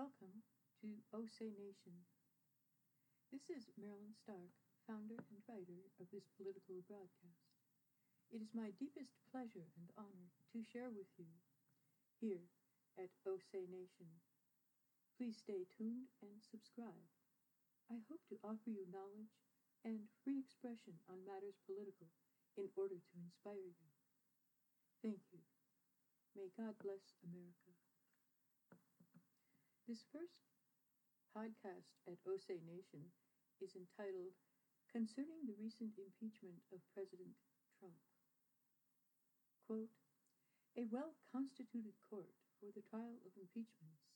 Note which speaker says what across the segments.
Speaker 1: Welcome to O Say Nation. This is Marilyn Stark, founder and writer of this political broadcast. It is my deepest pleasure and honor to share with you here at O Say Nation. Please stay tuned and subscribe. I hope to offer you knowledge and free expression on matters political in order to inspire you. Thank you. May God bless America. This first podcast at O Say Nation is entitled Concerning the Recent Impeachment of President Trump. Quote, A well-constituted court for the trial of impeachments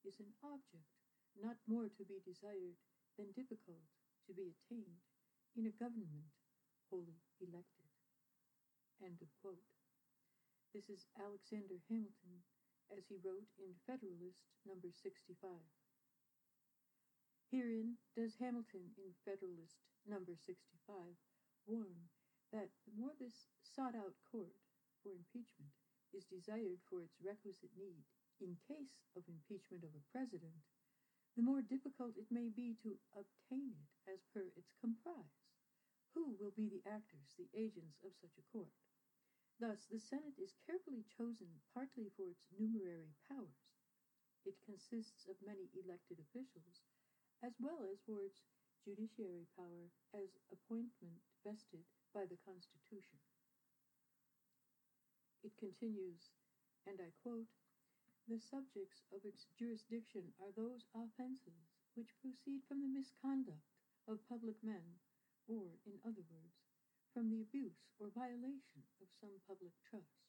Speaker 1: is an object not more to be desired than difficult to be attained in a government wholly elected. End of quote. This is Alexander Hamilton as he wrote in Federalist number 65. Herein does Hamilton in Federalist number 65 warn that the more this sought out court for impeachment is desired for its requisite need in case of impeachment of a president, the more difficult it may be to obtain it as per its comprise. Who will be the actors, the agents of such a court? Thus, the Senate is carefully chosen partly for its numerary powers. It consists of many elected officials, as well as for its judiciary power as appointment vested by the Constitution. It continues, and I quote, The subjects of its jurisdiction are those offenses which proceed from the misconduct of public men, or, in other words, from the abuse or violation of some public trust.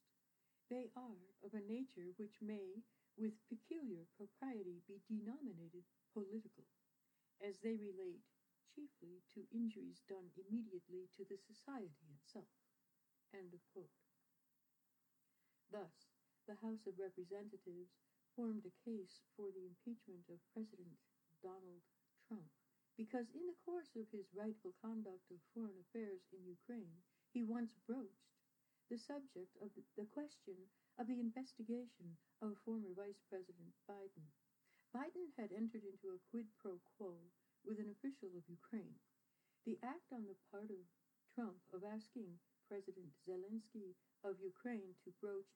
Speaker 1: They are of a nature which may, with peculiar propriety, be denominated political, as they relate chiefly to injuries done immediately to the society itself. Thus, the House of Representatives formed a case for the impeachment of President Donald Trump because in the course of his rightful conduct of foreign affairs in Ukraine, he once broached the subject of the question of the investigation of former Vice President Biden. Biden had entered into a quid pro quo with an official of Ukraine. The act on the part of Trump of asking President Zelensky of Ukraine to broach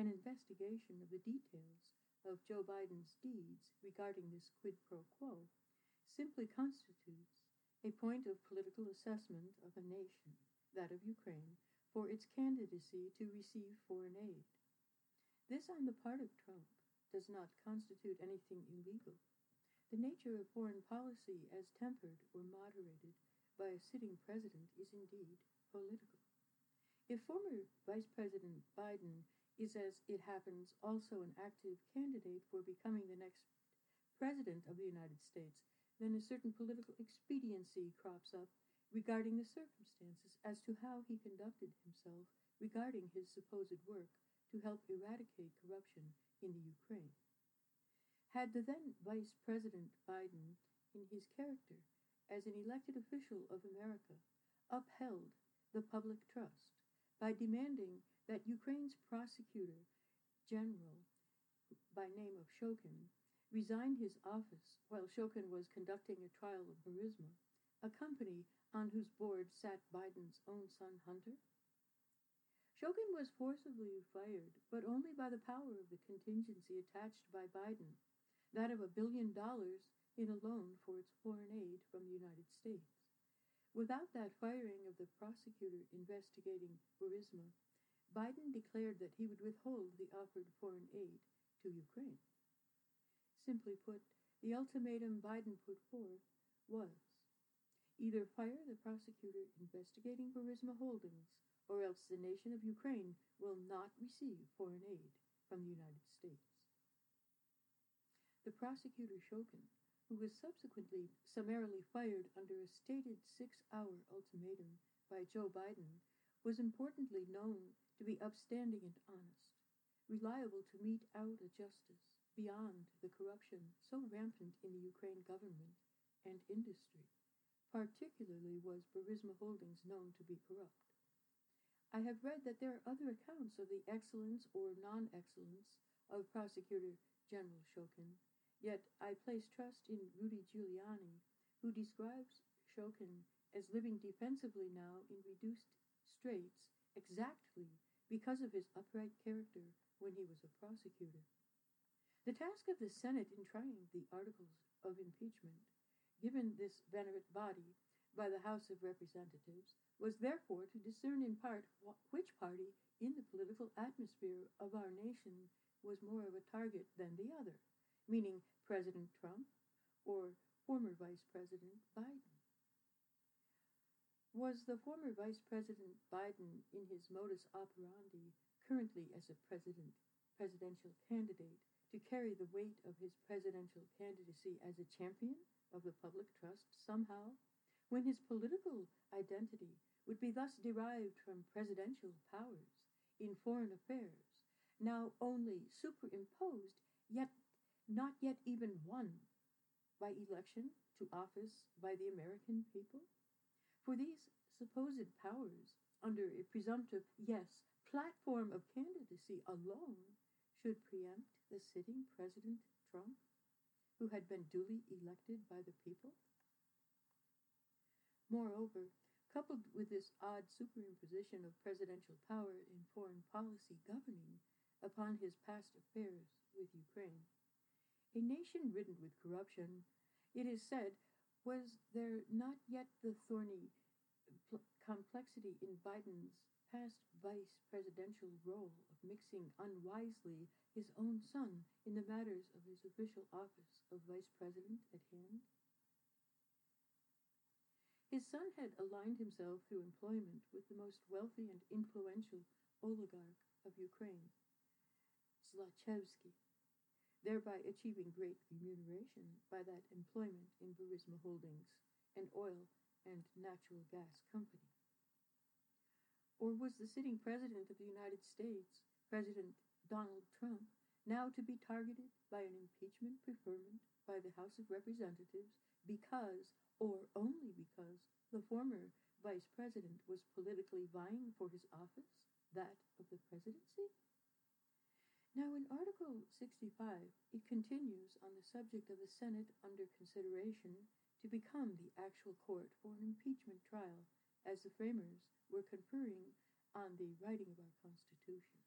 Speaker 1: an investigation of the details of Joe Biden's deeds regarding this quid pro quo simply constitutes a point of political assessment of a nation, that of Ukraine, for its candidacy to receive foreign aid. This on the part of Trump does not constitute anything illegal. The nature of foreign policy as tempered or moderated by a sitting president is indeed political. If former Vice President Biden is, as it happens, also an active candidate for becoming the next President of the United States, then a certain political expediency crops up regarding the circumstances as to how he conducted himself regarding his supposed work to help eradicate corruption in the Ukraine. Had the then Vice President Biden, in his character as an elected official of America, upheld the public trust by demanding that Ukraine's prosecutor general by name of Shokin resigned his office while Shokin was conducting a trial of Burisma, a company on whose board sat Biden's own son Hunter? Shokin was forcibly fired, but only by the power of the contingency attached by Biden, that of a billion dollars in a loan for its foreign aid from the United States. Without that firing of the prosecutor investigating Burisma, Biden declared that he would withhold the offered foreign aid to Ukraine. Simply put, the ultimatum Biden put forth was either fire the prosecutor investigating Burisma Holdings, or else the nation of Ukraine will not receive foreign aid from the United States. The prosecutor Shokin, who was subsequently summarily fired under a stated six-hour ultimatum by Joe Biden, was importantly known to be upstanding and honest, reliable to mete out a justice, beyond the corruption so rampant in the Ukraine government and industry. Particularly was Burisma Holdings known to be corrupt. I have read that there are other accounts of the excellence or non-excellence of Prosecutor General Shokin, Yet I place trust in Rudy Giuliani, who describes Shokin as living defensively now in reduced straits exactly because of his upright character when he was a prosecutor. The task of the Senate in trying the articles of impeachment, given this venerate body by the House of Representatives, was therefore to discern in part which party in the political atmosphere of our nation was more of a target than the other, meaning President Trump or former Vice President Biden. Was the former Vice President Biden in his modus operandi currently as a president presidential candidate to carry the weight of his presidential candidacy as a champion of the public trust somehow, when his political identity would be thus derived from presidential powers in foreign affairs, now only superimposed, yet not yet even won by election to office by the American people? For these supposed powers, under a presumptive, yes, platform of candidacy alone, should preempt the sitting President Trump, who had been duly elected by the people? Moreover, coupled with this odd superimposition of presidential power in foreign policy governing upon his past affairs with Ukraine, a nation ridden with corruption, it is said, was there not yet the thorny complexity in Biden's past vice presidential role mixing unwisely his own son in the matters of his official office of vice president at hand? His son had aligned himself through employment with the most wealthy and influential oligarch of Ukraine, Zlochevsky, thereby achieving great remuneration by that employment in Burisma Holdings, an oil and natural gas company. Or was the sitting President of the United States, President Donald Trump, now to be targeted by an impeachment preferment by the House of Representatives because, or only because, the former Vice President was politically vying for his office, that of the presidency? Now, in Article 65, it continues on the subject of the Senate under consideration to become the actual court for an impeachment trial, as the framers were conferring on the writing of our Constitution.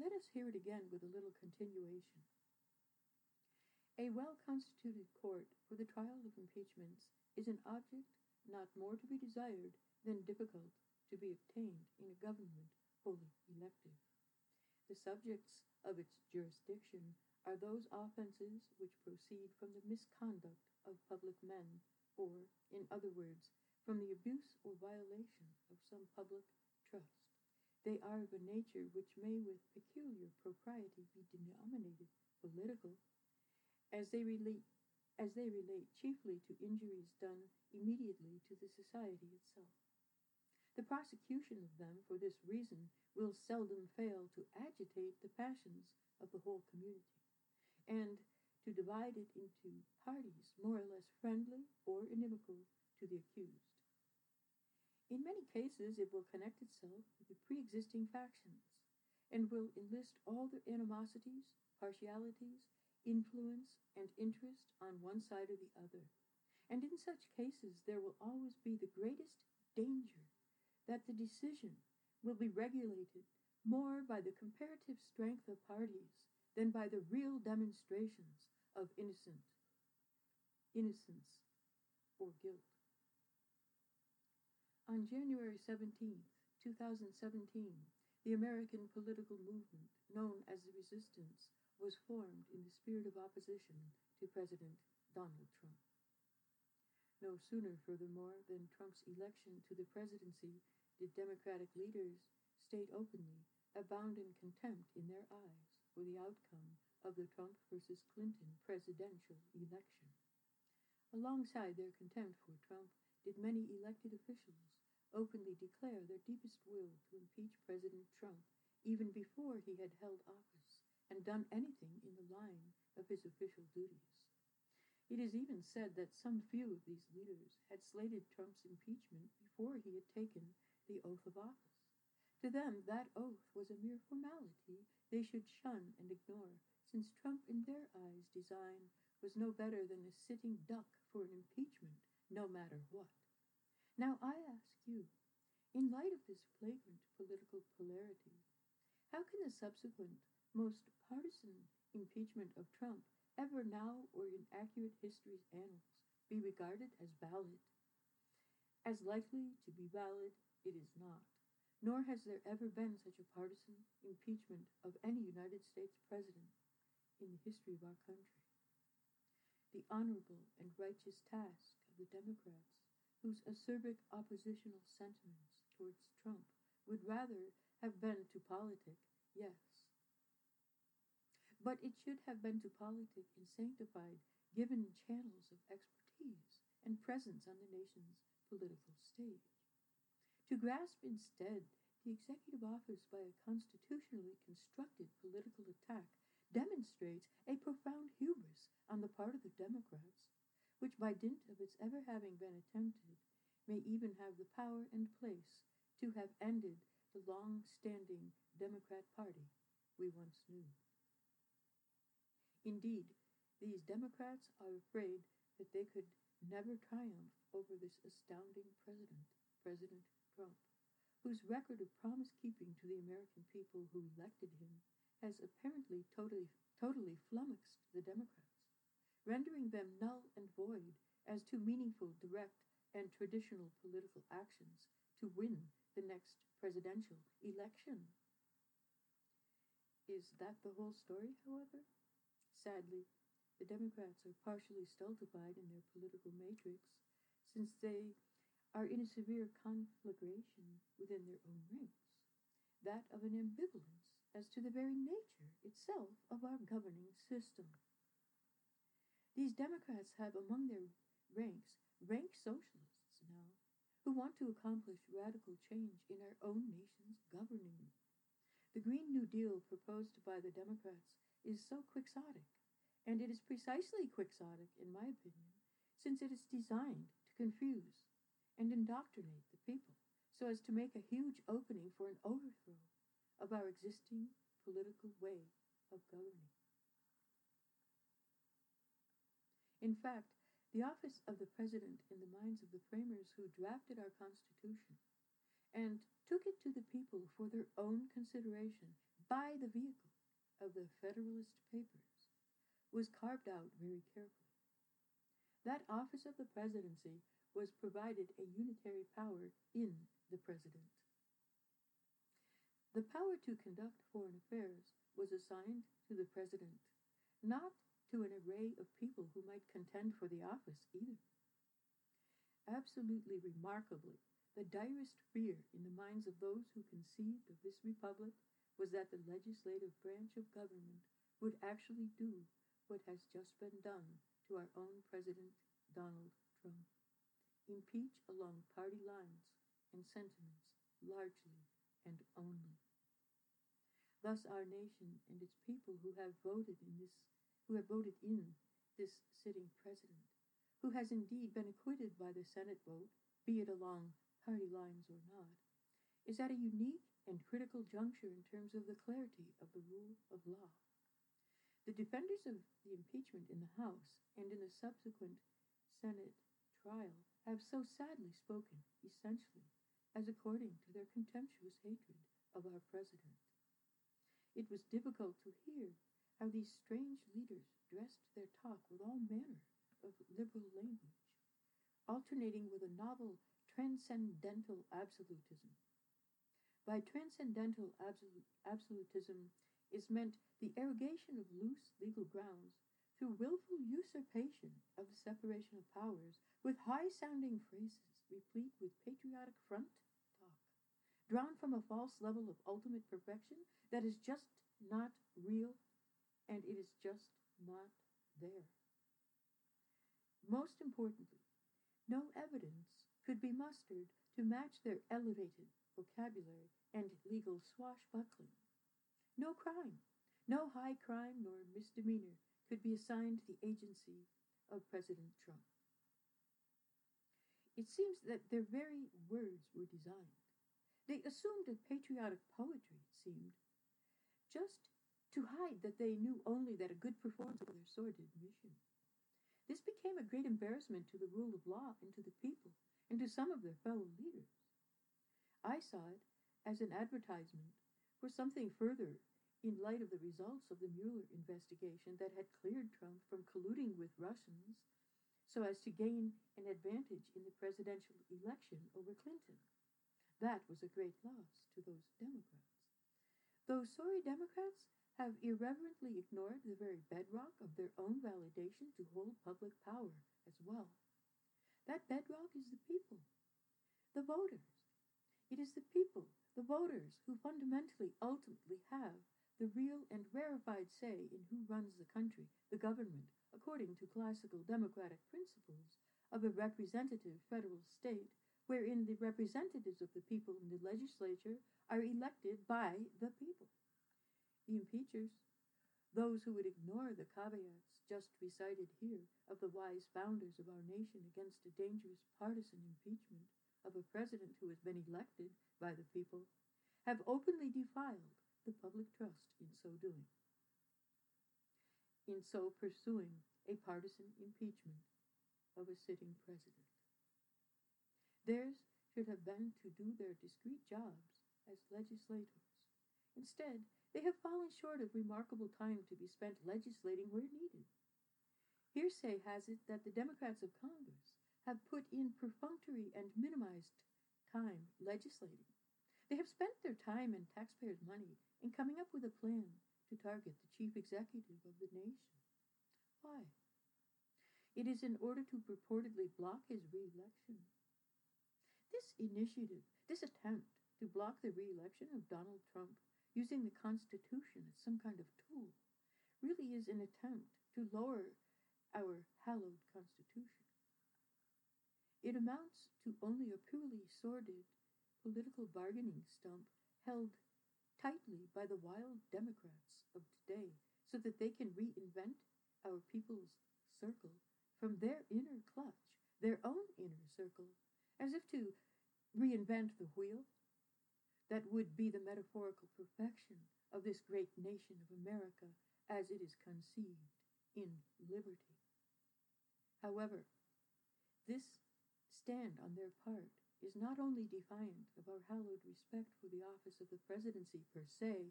Speaker 1: Let us hear it again with a little continuation. A well constituted court for the trial of impeachments is an object not more to be desired than difficult to be obtained in a government wholly elective. The subjects of its jurisdiction are those offenses which proceed from the misconduct of public men, or, in other words, from the abuse or violation of some public trust. They are of a nature which may with peculiar propriety be denominated political, as they relate as they relate chiefly to injuries done immediately to the society itself. The prosecution of them for this reason will seldom fail to agitate the passions of the whole community, and to divide it into parties more or less friendly or inimical to the accused. In many cases, it will connect itself with the pre existing factions and will enlist all their animosities, partialities, influence, and interest on one side or the other. And in such cases, there will always be the greatest danger that the decision will be regulated more by the comparative strength of parties than by the real demonstrations of innocent innocence or guilt. On January 17, 2017, the American political movement known as the Resistance was formed in the spirit of opposition to President Donald Trump. No sooner, furthermore, than Trump's election to the presidency did Democratic leaders state openly abound in contempt in their eyes for the outcome of the Trump versus Clinton presidential election. Alongside their contempt for Trump did many elected officials openly declare their deepest will to impeach President Trump even before he had held office and done anything in the line of his official duties. It is even said that some few of these leaders had slated Trump's impeachment before he had taken the oath of office, To them, that oath was a mere formality they should shun and ignore, since Trump, in their eyes' design, was no better than a sitting duck for an impeachment, no matter what. Now I ask you, in light of this flagrant political polarity, how can the subsequent, most partisan impeachment of Trump ever now or in accurate history's annals be regarded as valid? As likely to be valid, it is not. Nor has there ever been such a partisan impeachment of any United States president in the history of our country. The honorable and righteous task of the Democrats, whose acerbic oppositional sentiments towards Trump would rather have been to politic, yes. But it should have been to politic and sanctified, given channels of expertise and presence on the nation's political stage. To grasp instead the executive office by a constitutionally constructed political attack demonstrates a profound hubris on the part of the Democrats, which by dint of its ever having been attempted, may even have the power and place to have ended the long standing Democrat Party we once knew. Indeed, these Democrats are afraid that they could never triumph over this astounding president, President Trump, whose record of promise keeping to the American people who elected him has apparently totally, totally flummoxed the Democrats, rendering them null and void as to meaningful, direct, and traditional political actions to win the next presidential election. Is that the whole story, however? Sadly, the Democrats are partially stultified in their political matrix, since they are in a severe conflagration within their own ranks, that of an ambivalence as to the very nature itself of our governing system. These Democrats have among their ranks rank socialists now, who want to accomplish radical change in our own nation's governing. The Green New Deal proposed by the Democrats is so quixotic, and it is precisely quixotic, in my opinion, since it is designed to confuse and indoctrinate the people so as to make a huge opening for an overthrow of our existing political way of governing. In fact, the office of the president in the minds of the framers who drafted our Constitution and took it to the people for their own consideration by the vehicle of the Federalist Papers was carved out very carefully. That office of the presidency was provided a unitary power in the president. The power to conduct foreign affairs was assigned to the president, not to an array of people who might contend for the office either. Absolutely remarkably, the direst fear in the minds of those who conceived of this republic was that the legislative branch of government would actually do what has just been done to our own President Donald Trump impeach along party lines and sentiments largely and only. Thus our nation and its people who have voted in this who have voted in this sitting president, who has indeed been acquitted by the Senate vote, be it along party lines or not, is at a unique and critical juncture in terms of the clarity of the rule of law. The defenders of the impeachment in the House and in the subsequent Senate trial have so sadly spoken, essentially, as according to their contemptuous hatred of our president. It was difficult to hear how these strange leaders dressed their talk with all manner of liberal language, alternating with a novel transcendental absolutism. By transcendental absolutism is meant the arrogation of loose legal grounds through willful usurpation of the separation of powers with high sounding phrases replete with patriotic front talk, drawn from a false level of ultimate perfection that is just not real and it is just not there. Most importantly, no evidence could be mustered to match their elevated vocabulary and legal swashbuckling. No crime, no high crime nor misdemeanor could be assigned to the agency of President Trump. It seems that their very words were designed, They assumed a patriotic poetry, it seemed, just to hide that they knew only that a good performance of their sordid mission. This became a great embarrassment to the rule of law and to the people and to some of their fellow leaders. I saw it as an advertisement for something further in light of the results of the Mueller investigation that had cleared Trump from colluding with Russians so as to gain an advantage in the presidential election over Clinton. That was a great loss to those Democrats. Those sorry Democrats have irreverently ignored the very bedrock of their own validation to hold public power as well. That bedrock is the people, the voters. It is the people, the voters, who fundamentally, ultimately have the real and rarefied say in who runs the country, the government, according to classical democratic principles of a representative federal state wherein the representatives of the people in the legislature are elected by the people. The impeachers, those who would ignore the caveats just recited here of the wise founders of our nation against a dangerous partisan impeachment of a president who has been elected by the people, have openly defiled the public trust in so doing. In so pursuing a partisan impeachment of a sitting president. Theirs should have been to do their discreet jobs as legislators. Instead, they have fallen short of remarkable time to be spent legislating where needed. Hearsay has it that the Democrats of Congress have put in perfunctory and minimized time legislating. They have spent their time and taxpayers' money in coming up with a plan to target the chief executive of the nation. Why? It is in order to purportedly block his reelection. This initiative, this attempt to block the reelection of Donald Trump using the Constitution as some kind of tool, really is an attempt to lower our hallowed Constitution. It amounts to only a purely sordid political bargaining stump held tightly by the wild Democrats of today so that they can reinvent our people's circle from their inner clutch, their own inner circle, as if to reinvent the wheel that would be the metaphorical perfection of this great nation of America as it is conceived in liberty. However, this stand on their part is not only defiant of our hallowed respect for the office of the presidency per se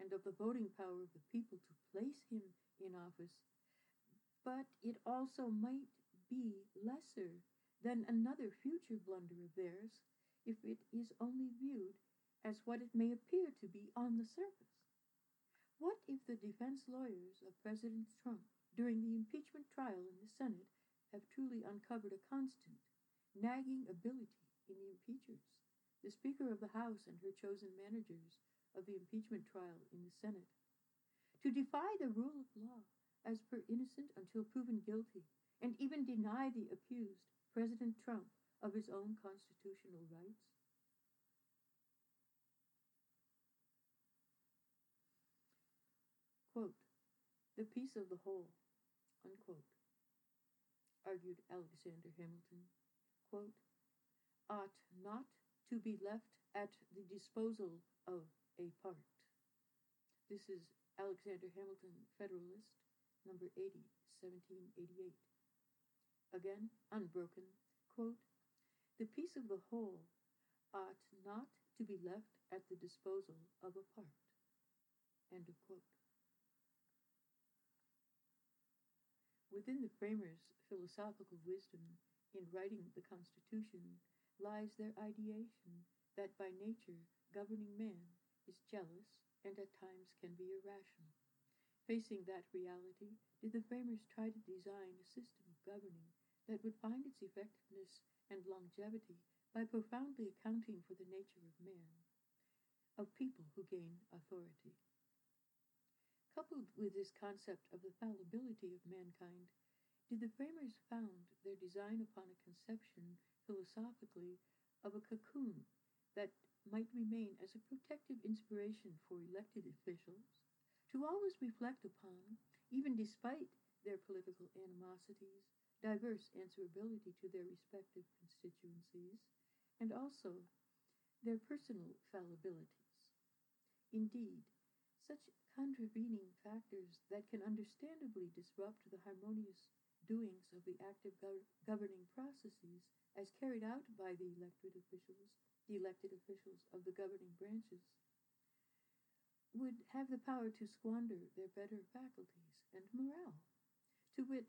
Speaker 1: and of the voting power of the people to place him in office, but it also might be lesser than another future blunder of theirs if it is only viewed as what it may appear to be on the surface. What if the defense lawyers of President Trump during the impeachment trial in the Senate have truly uncovered a constant, nagging ability in the impeachers, the Speaker of the House and her chosen managers of the impeachment trial in the Senate, to defy the rule of law as per innocent until proven guilty, and even deny the accused, President Trump, of his own constitutional rights? Quote, the peace of the whole, unquote, argued Alexander Hamilton, quote, ought not to be left at the disposal of a part. This is Alexander Hamilton, Federalist, number 80, 1788. Again, unbroken, quote, the peace of the whole ought not to be left at the disposal of a part. End of quote. Within the framers' philosophical wisdom in writing the Constitution lies their ideation that by nature governing man is jealous and at times can be irrational. Facing that reality, did the framers try to design a system of governing that would find its effectiveness and longevity by profoundly accounting for the nature of man, of people who gain authority. Coupled with this concept of the fallibility of mankind, did the framers found their design upon a conception philosophically of a cocoon that might remain as a protective inspiration for elected officials to always reflect upon, even despite their political animosities, diverse answerability to their respective constituencies, and also their personal fallibilities. Indeed, such contravening factors that can understandably disrupt the harmonious doings of the active gov- governing processes as carried out by the elected officials, the elected officials of the governing branches, would have the power to squander their better faculties and morale. To wit,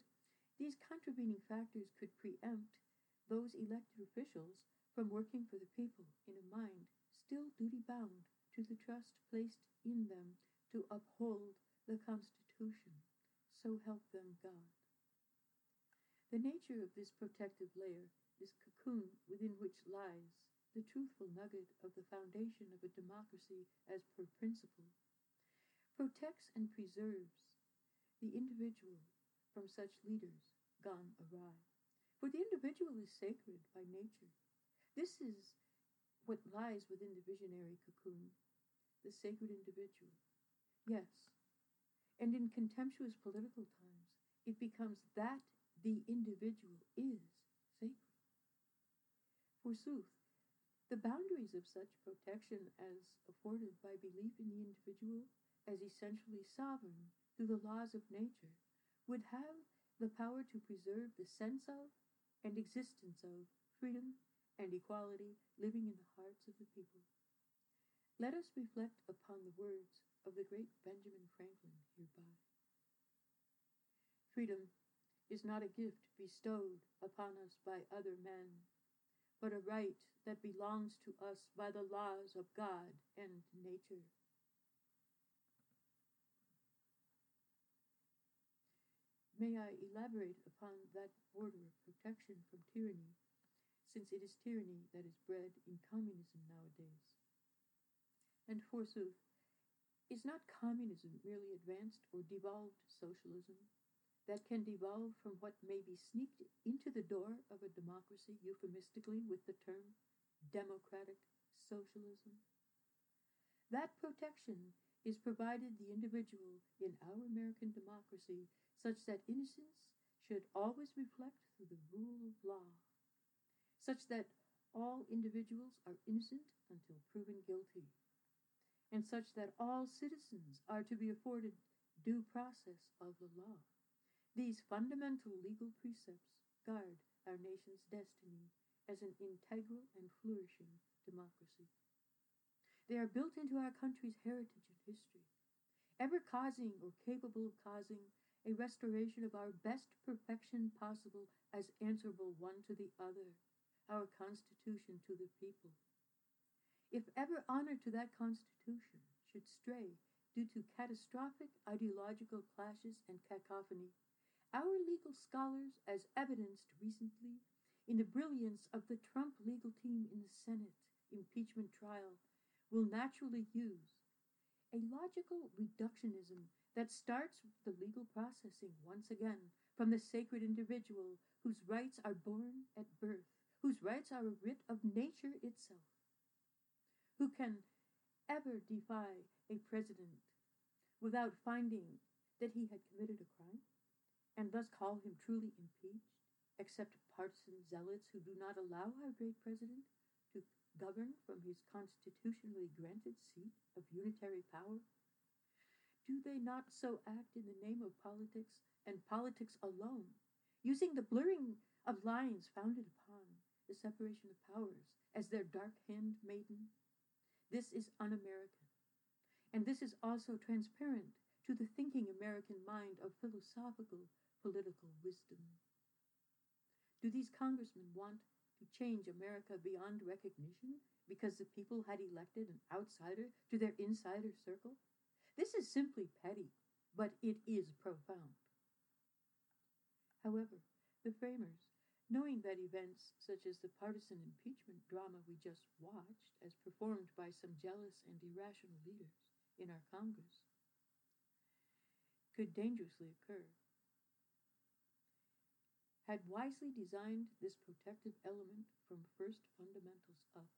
Speaker 1: these contravening factors could preempt those elected officials from working for the people in a mind still duty bound to the trust placed in them to uphold the Constitution. So help them God. The nature of this protective layer, this cocoon within which lies the truthful nugget of the foundation of a democracy as per principle, protects and preserves the individual from such leaders gone awry. For the individual is sacred by nature. This is what lies within the visionary cocoon, the sacred individual. Yes, and in contemptuous political times, it becomes that the individual is sacred. Forsooth, the boundaries of such protection as afforded by belief in the individual as essentially sovereign through the laws of nature would have the power to preserve the sense of and existence of freedom and equality living in the hearts of the people. Let us reflect upon the words of the great Benjamin Franklin hereby. Freedom is not a gift bestowed upon us by other men, but a right that belongs to us by the laws of God and nature. May I elaborate upon that border of protection from tyranny, since it is tyranny that is bred in communism nowadays. And forsooth, is not communism merely advanced or devolved socialism that can devolve from what may be sneaked into the door of a democracy euphemistically with the term democratic socialism? That protection is provided the individual in our American democracy such that innocence should always reflect through the rule of law, such that all individuals are innocent until proven guilty and such that all citizens are to be afforded due process of the law. These fundamental legal precepts guard our nation's destiny as an integral and flourishing democracy. They are built into our country's heritage and history, ever causing or capable of causing a restoration of our best perfection possible as answerable one to the other, our Constitution to the people if ever honor to that Constitution should stray due to catastrophic ideological clashes and cacophony, our legal scholars, as evidenced recently in the brilliance of the Trump legal team in the Senate impeachment trial, will naturally use a logical reductionism that starts the legal processing once again from the sacred individual whose rights are born at birth, whose rights are a writ of nature itself who can ever defy a president without finding that he had committed a crime, and thus call him truly impeached, except partisan zealots who do not allow our great president to govern from his constitutionally granted seat of unitary power? Do they not so act in the name of politics and politics alone, using the blurring of lines founded upon the separation of powers as their dark handmaiden this is un American. And this is also transparent to the thinking American mind of philosophical political wisdom. Do these congressmen want to change America beyond recognition because the people had elected an outsider to their insider circle? This is simply petty, but it is profound. However, the framers knowing that events such as the partisan impeachment drama we just watched, as performed by some jealous and irrational leaders in our Congress, could dangerously occur, had wisely designed this protective element from first fundamentals up,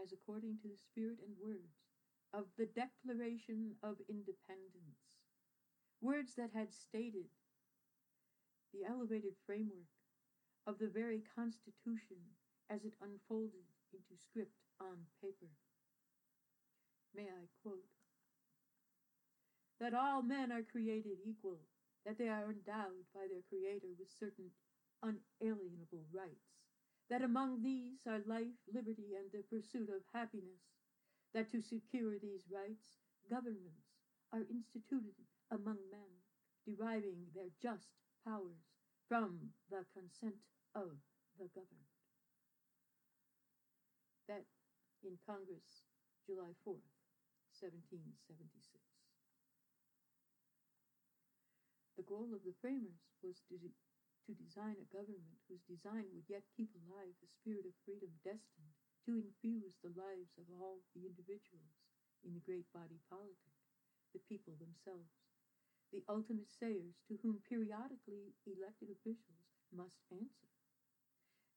Speaker 1: as according to the spirit and words of the Declaration of Independence, words that had stated the elevated framework of the very Constitution as it unfolded into script on paper. May I quote? That all men are created equal, that they are endowed by their Creator with certain unalienable rights, that among these are life, liberty, and the pursuit of happiness, that to secure these rights, governments are instituted among men, deriving their just powers from the consent of the governed. That in Congress, July 4th, 1776. The goal of the framers was to, to design a government whose design would yet keep alive the spirit of freedom destined to infuse the lives of all the individuals in the great body politic, the people themselves, the ultimate sayers to whom periodically elected officials must answer.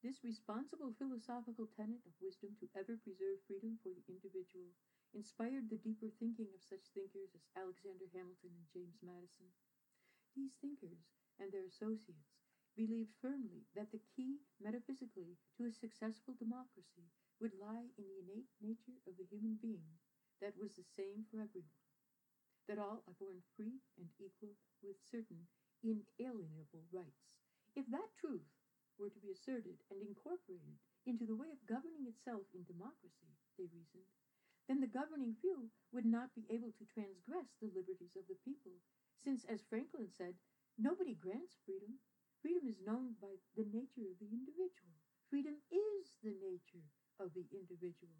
Speaker 1: This responsible philosophical tenet of wisdom to ever preserve freedom for the individual inspired the deeper thinking of such thinkers as Alexander Hamilton and James Madison. These thinkers and their associates believed firmly that the key metaphysically to a successful democracy would lie in the innate nature of the human being that was the same for everyone, that all are born free and equal with certain inalienable rights. If that truth were to be asserted and incorporated into the way of governing itself in democracy, they reasoned, then the governing few would not be able to transgress the liberties of the people, since, as Franklin said, nobody grants freedom, Freedom is known by the nature of the individual. Freedom is the nature of the individual.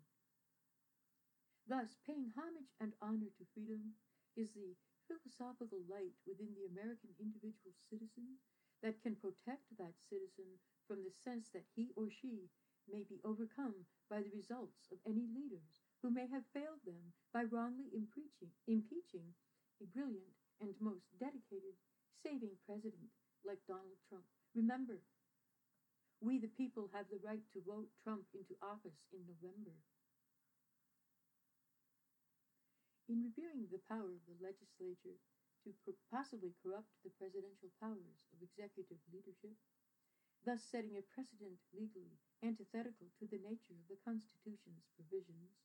Speaker 1: Thus, paying homage and honor to freedom is the philosophical light within the American individual citizen that can protect that citizen from the sense that he or she may be overcome by the results of any leaders who may have failed them by wrongly impeaching, impeaching a brilliant and most dedicated saving president like Donald Trump. Remember, we the people have the right to vote Trump into office in November. In reviewing the power of the legislature to possibly corrupt the presidential powers of executive leadership, thus setting a precedent legally antithetical to the nature of the Constitution's provisions,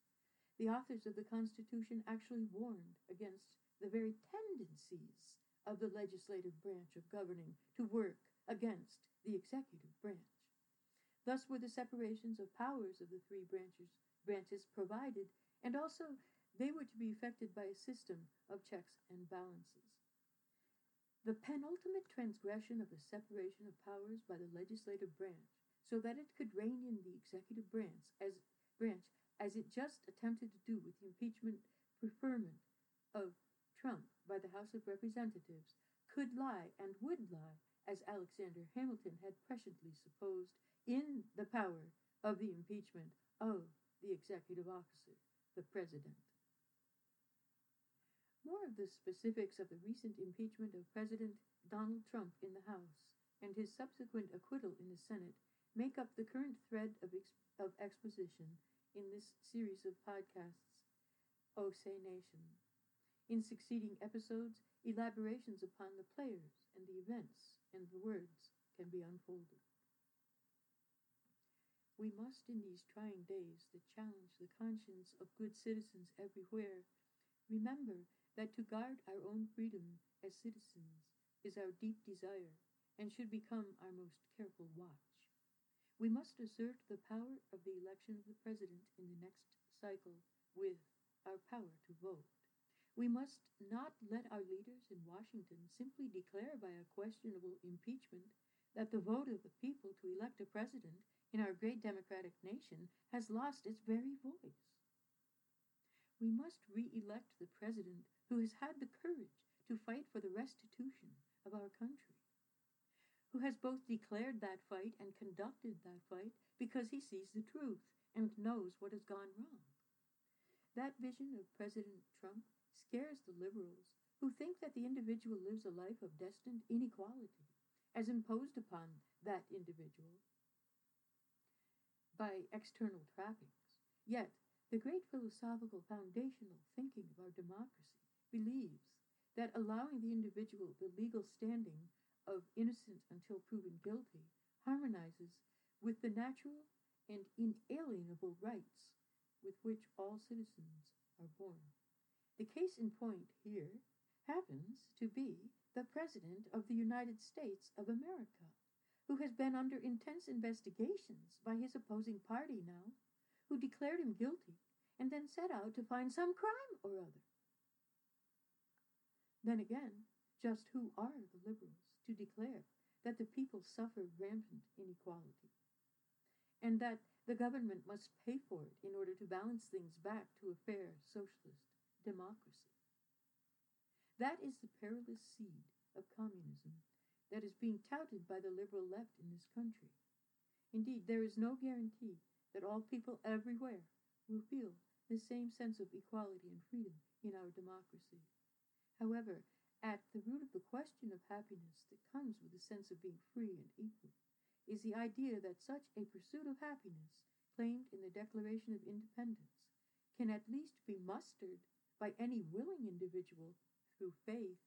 Speaker 1: the authors of the Constitution actually warned against the very tendencies of the legislative branch of governing to work against the executive branch. Thus were the separations of powers of the three branches, branches provided, and also they were to be effected by a system of checks and balances. The penultimate transgression of the separation of powers by the legislative branch, so that it could rein in the executive branch as branch as it just attempted to do with the impeachment preferment of Trump by the House of Representatives could lie and would lie, as Alexander Hamilton had presciently supposed, in the power of the impeachment of the executive officer, the President. More of the specifics of the recent impeachment of President Donald Trump in the House and his subsequent acquittal in the Senate make up the current thread of, ex- of exposition in this series of podcasts, O Say Nation. In succeeding episodes, elaborations upon the players and the events and the words can be unfolded. We must, in these trying days that challenge the conscience of good citizens everywhere, remember that to guard our own freedom as citizens is our deep desire and should become our most careful watch. We must assert the power of the election of the President in the next cycle with our power to vote. We must not let our leaders in Washington simply declare by a questionable impeachment that the vote of the people to elect a president in our great democratic nation has lost its very voice. We must re elect the president who has had the courage to fight for the restitution of our country, who has both declared that fight and conducted that fight because he sees the truth and knows what has gone wrong. That vision of President Trump scares the liberals who think that the individual lives a life of destined inequality as imposed upon that individual by external trappings. Yet, the great philosophical foundational thinking of our democracy believes that allowing the individual the legal standing of innocent until proven guilty harmonizes with the natural and inalienable rights with which all citizens are born. The case in point here happens to be the President of the United States of America, who has been under intense investigations by his opposing party now, who declared him guilty and then set out to find some crime or other. Then again, just who are the liberals to declare that the people suffer rampant inequality and that the government must pay for it in order to balance things back to a fair socialist democracy? That is the perilous seed of communism that is being touted by the liberal left in this country. Indeed, there is no guarantee that all people everywhere will feel the same sense of equality and freedom in our democracy. However, at the root of the question of happiness that comes with the sense of being free and equal is the idea that such a pursuit of happiness, claimed in the Declaration of Independence, can at least be mustered by any willing individual through faith.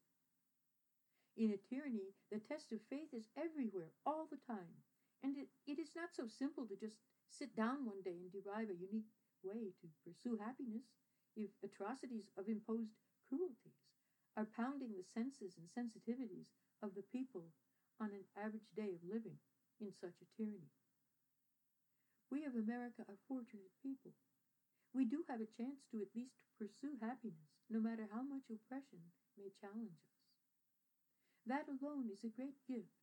Speaker 1: In a tyranny, the test of faith is everywhere, all the time, and it, it is not so simple to just sit down one day and derive a unique way to pursue happiness if atrocities of imposed cruelties are pounding the senses and sensitivities of the people on an average day of living in such a tyranny. We of America are fortunate people. We do have a chance to at least pursue happiness, no matter how much oppression may challenge us. That alone is a great gift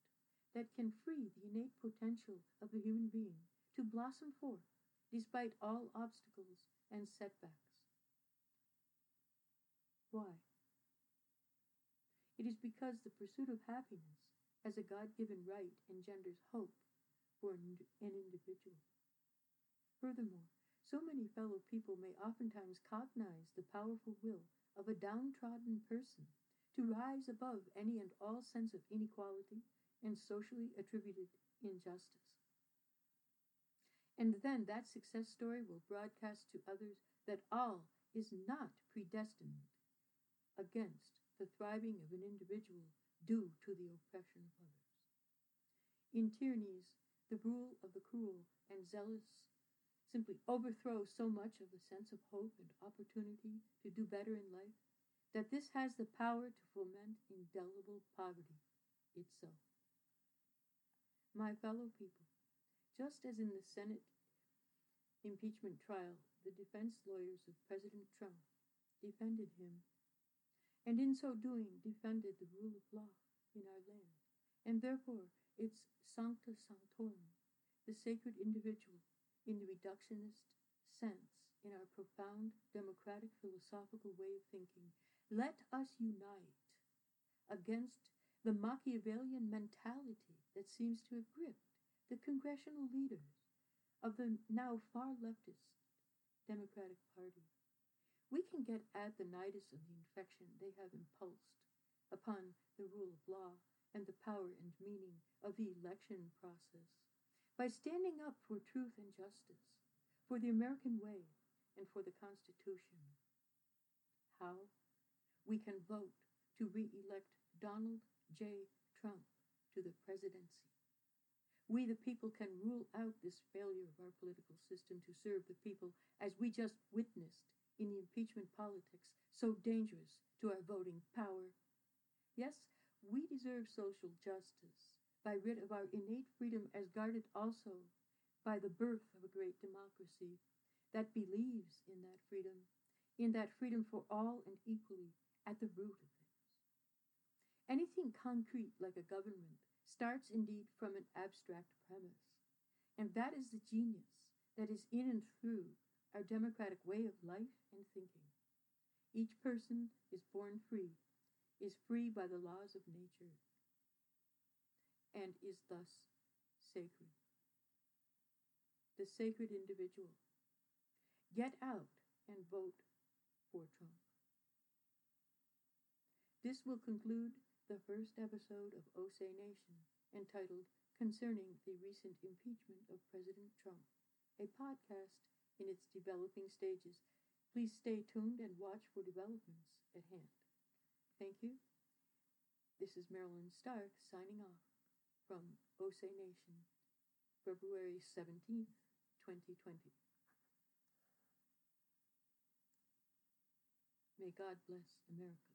Speaker 1: that can free the innate potential of the human being to blossom forth despite all obstacles and setbacks. Why? It is because the pursuit of happiness as a God given right engenders hope for an individual. Furthermore, so many fellow people may oftentimes cognize the powerful will of a downtrodden person to rise above any and all sense of inequality and socially attributed injustice. And then that success story will broadcast to others that all is not predestined against the thriving of an individual due to the oppression of others. In tyrannies, the rule of the cruel and zealous simply overthrows so much of the sense of hope and opportunity to do better in life that this has the power to foment indelible poverty itself. My fellow people, just as in the Senate impeachment trial, the defense lawyers of President Trump defended him, and in so doing defended the rule of law in our land, and therefore its sancta sanctorum, the sacred individual in the reductionist sense in our profound democratic philosophical way of thinking let us unite against the Machiavellian mentality that seems to have gripped the congressional leaders of the now far leftist Democratic Party. We can get at the nidus of the infection they have impulsed upon the rule of law and the power and meaning of the election process by standing up for truth and justice, for the American way, and for the Constitution. How? we can vote to re-elect Donald J. Trump to the presidency. We, the people, can rule out this failure of our political system to serve the people as we just witnessed in the impeachment politics so dangerous to our voting power. Yes, we deserve social justice by writ of our innate freedom as guarded also by the birth of a great democracy that believes in that freedom, in that freedom for all and equally at the root of things. Anything concrete like a government starts indeed from an abstract premise, and that is the genius that is in and through our democratic way of life and thinking. Each person is born free, is free by the laws of nature, and is thus sacred. The sacred individual. Get out and vote for Trump. This will conclude the first episode of O Say Nation, entitled Concerning the Recent Impeachment of President Trump, a podcast in its developing stages. Please stay tuned and watch for developments at hand. Thank you. This is Marilyn Stark signing off from O Say Nation, February 17th, 2020. May God bless America.